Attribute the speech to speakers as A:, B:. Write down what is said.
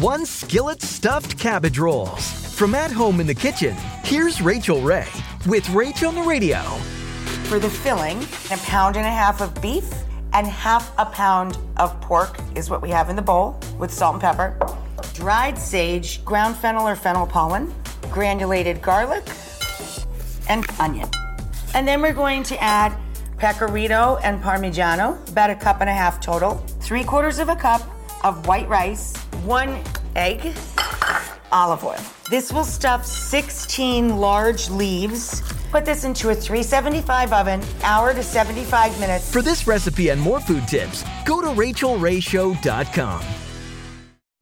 A: One skillet stuffed cabbage rolls. From at home in the kitchen, here's Rachael Ray with Rach on the Radio.
B: For the filling, a pound and a half of beef and half a pound of pork is what we have in the bowl with salt and pepper. Dried sage, ground fennel or fennel pollen, granulated garlic, and onion. And then we're going to add pecorino and parmigiano, about a cup and a half total, three quarters of a cup of white rice, one egg, olive oil. This will stuff 16 large leaves. Put this into a 375 oven, hour to 75 minutes.
A: For this recipe and more food tips, go to rachaelrayshow.com.